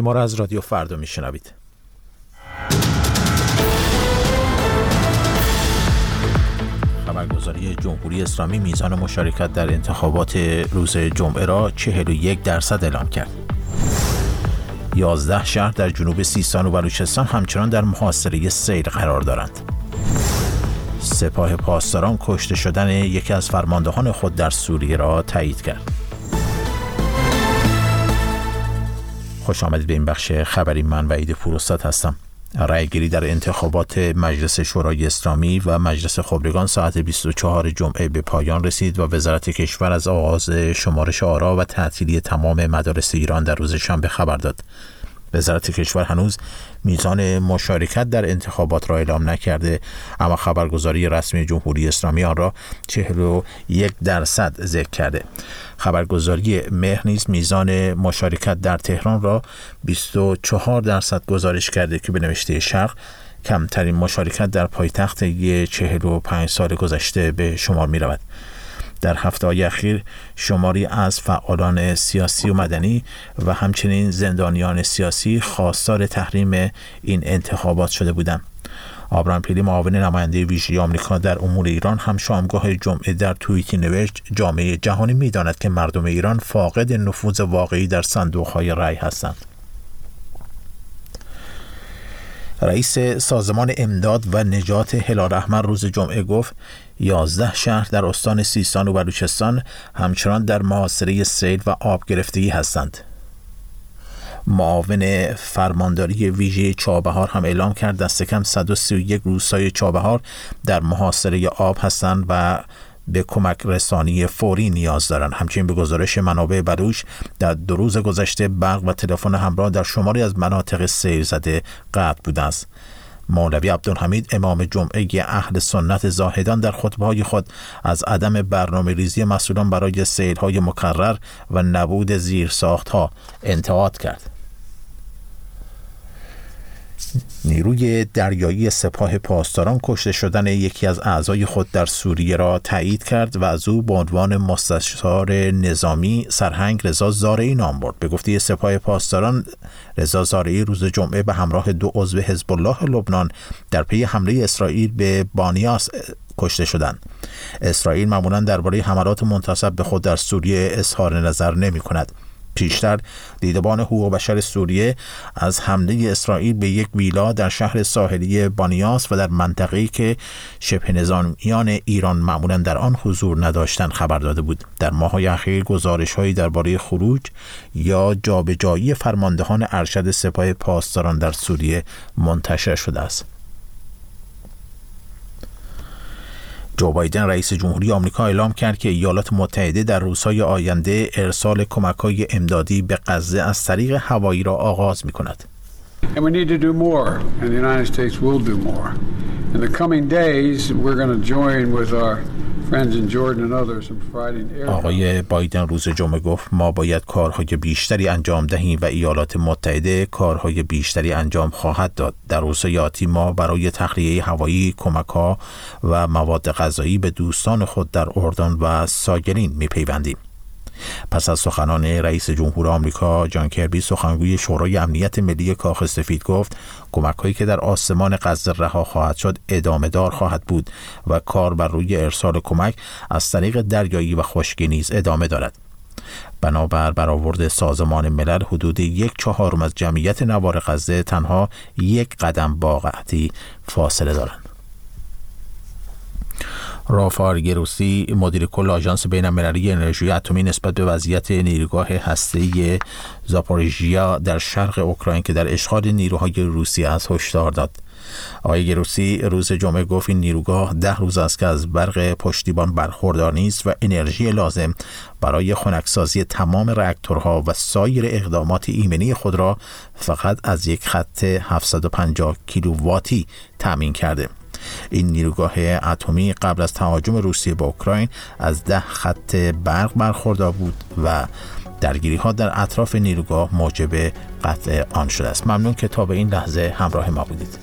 ما را از رادیو فردا میشنوید خبرگزاری جمهوری اسلامی میزان مشارکت در انتخابات روز جمعه را 41 درصد اعلام کرد. 11 شهر در جنوب سیستان و بلوچستان همچنان در محاصره سیل قرار دارند. سپاه پاسداران کشته شدن یکی از فرماندهان خود در سوریه را تایید کرد. خوش آمدید به این بخش خبری من وعید پوروستاد هستم. گیری در انتخابات مجلس شورای اسلامی و مجلس خبرگان ساعت 24 جمعه به پایان رسید و وزارت کشور از آغاز شمارش آرا و تعطیلی تمام مدارس ایران در روز شنبه خبر داد. وزارت کشور هنوز میزان مشارکت در انتخابات را اعلام نکرده اما خبرگزاری رسمی جمهوری اسلامی آن را 41 درصد ذکر کرده خبرگزاری مهر نیز میزان مشارکت در تهران را 24 درصد گزارش کرده که به نوشته شرق کمترین مشارکت در پایتخت 45 سال گذشته به شمار می رود. در هفته های اخیر شماری از فعالان سیاسی و مدنی و همچنین زندانیان سیاسی خواستار تحریم این انتخابات شده بودند. آبران پیلی معاون نماینده ویژه آمریکا در امور ایران هم شامگاه جمعه در توییتی نوشت جامعه جهانی می‌داند که مردم ایران فاقد نفوذ واقعی در صندوق های رأی هستند. رئیس سازمان امداد و نجات هلال احمر روز جمعه گفت یازده شهر در استان سیستان و بلوچستان همچنان در محاصره سیل و آب گرفتگی هستند. معاون فرمانداری ویژه چابهار هم اعلام کرد دست کم 131 روستای چابهار در محاصره آب هستند و به کمک رسانی فوری نیاز دارند همچنین به گزارش منابع بلوچ در دو روز گذشته برق و تلفن همراه در شماری از مناطق سیل زده قطع بوده است مولوی عبدالحمید امام جمعه اهل سنت زاهدان در خطبه های خود از عدم برنامه ریزی مسئولان برای سیل های مکرر و نبود زیر ساخت ها انتقاد کرد. نیروی دریایی سپاه پاسداران کشته شدن یکی از اعضای خود در سوریه را تایید کرد و از او به عنوان مستشار نظامی سرهنگ رضا زارعی نام برد. به گفته سپاه پاسداران رضا زارعی روز جمعه به همراه دو عضو حزب الله لبنان در پی حمله اسرائیل به بانیاس کشته شدند. اسرائیل معمولا درباره حملات منتصب به خود در سوریه اظهار نظر نمی کند پیشتر دیدبان حقوق بشر سوریه از حمله اسرائیل به یک ویلا در شهر ساحلی بانیاس و در منطقه‌ای که شبه نظامیان ایران معمولا در آن حضور نداشتند خبر داده بود. در ماه‌های اخیر گزارش‌هایی درباره خروج یا جابجایی فرماندهان ارشد سپاه پاسداران در سوریه منتشر شده است. جو بایدن رئیس جمهوری آمریکا اعلام کرد که ایالات متحده در روزهای آینده ارسال کمک‌های امدادی به غزه از طریق هوایی را آغاز می کند. And we need to do more, and the United States will do more. In the coming days, we're going to join with our آقای بایدن روز جمعه گفت ما باید کارهای بیشتری انجام دهیم و ایالات متحده کارهای بیشتری انجام خواهد داد. در روزهای آتی ما برای تخلیه هوایی کمک ها و مواد غذایی به دوستان خود در اردن و ساگرین میپیوندیم. پس از سخنان رئیس جمهور آمریکا جان کربی سخنگوی شورای امنیت ملی کاخ سفید گفت کمک هایی که در آسمان غزه رها خواهد شد ادامه دار خواهد بود و کار بر روی ارسال کمک از طریق دریایی و خشکی نیز ادامه دارد. بنابر برآورد سازمان ملل حدود یک چهارم از جمعیت نوار غزه تنها یک قدم با فاصله دارند. رافار گروسی مدیر کل آژانس بین المللی انرژی اتمی نسبت به وضعیت نیروگاه هسته‌ای زاپوریژیا در شرق اوکراین که در اشغال نیروهای روسی از هشدار داد. آقای گروسی روز جمعه گفت این نیروگاه ده روز است که از برق پشتیبان برخوردار نیست و انرژی لازم برای خنکسازی تمام راکتورها و سایر اقدامات ایمنی خود را فقط از یک خط 750 کیلوواتی تامین کرده. این نیروگاه اتمی قبل از تهاجم روسیه به اوکراین از ده خط برق برخوردار بود و درگیری ها در اطراف نیروگاه موجب قطع آن شده است. ممنون که تا به این لحظه همراه ما بودید.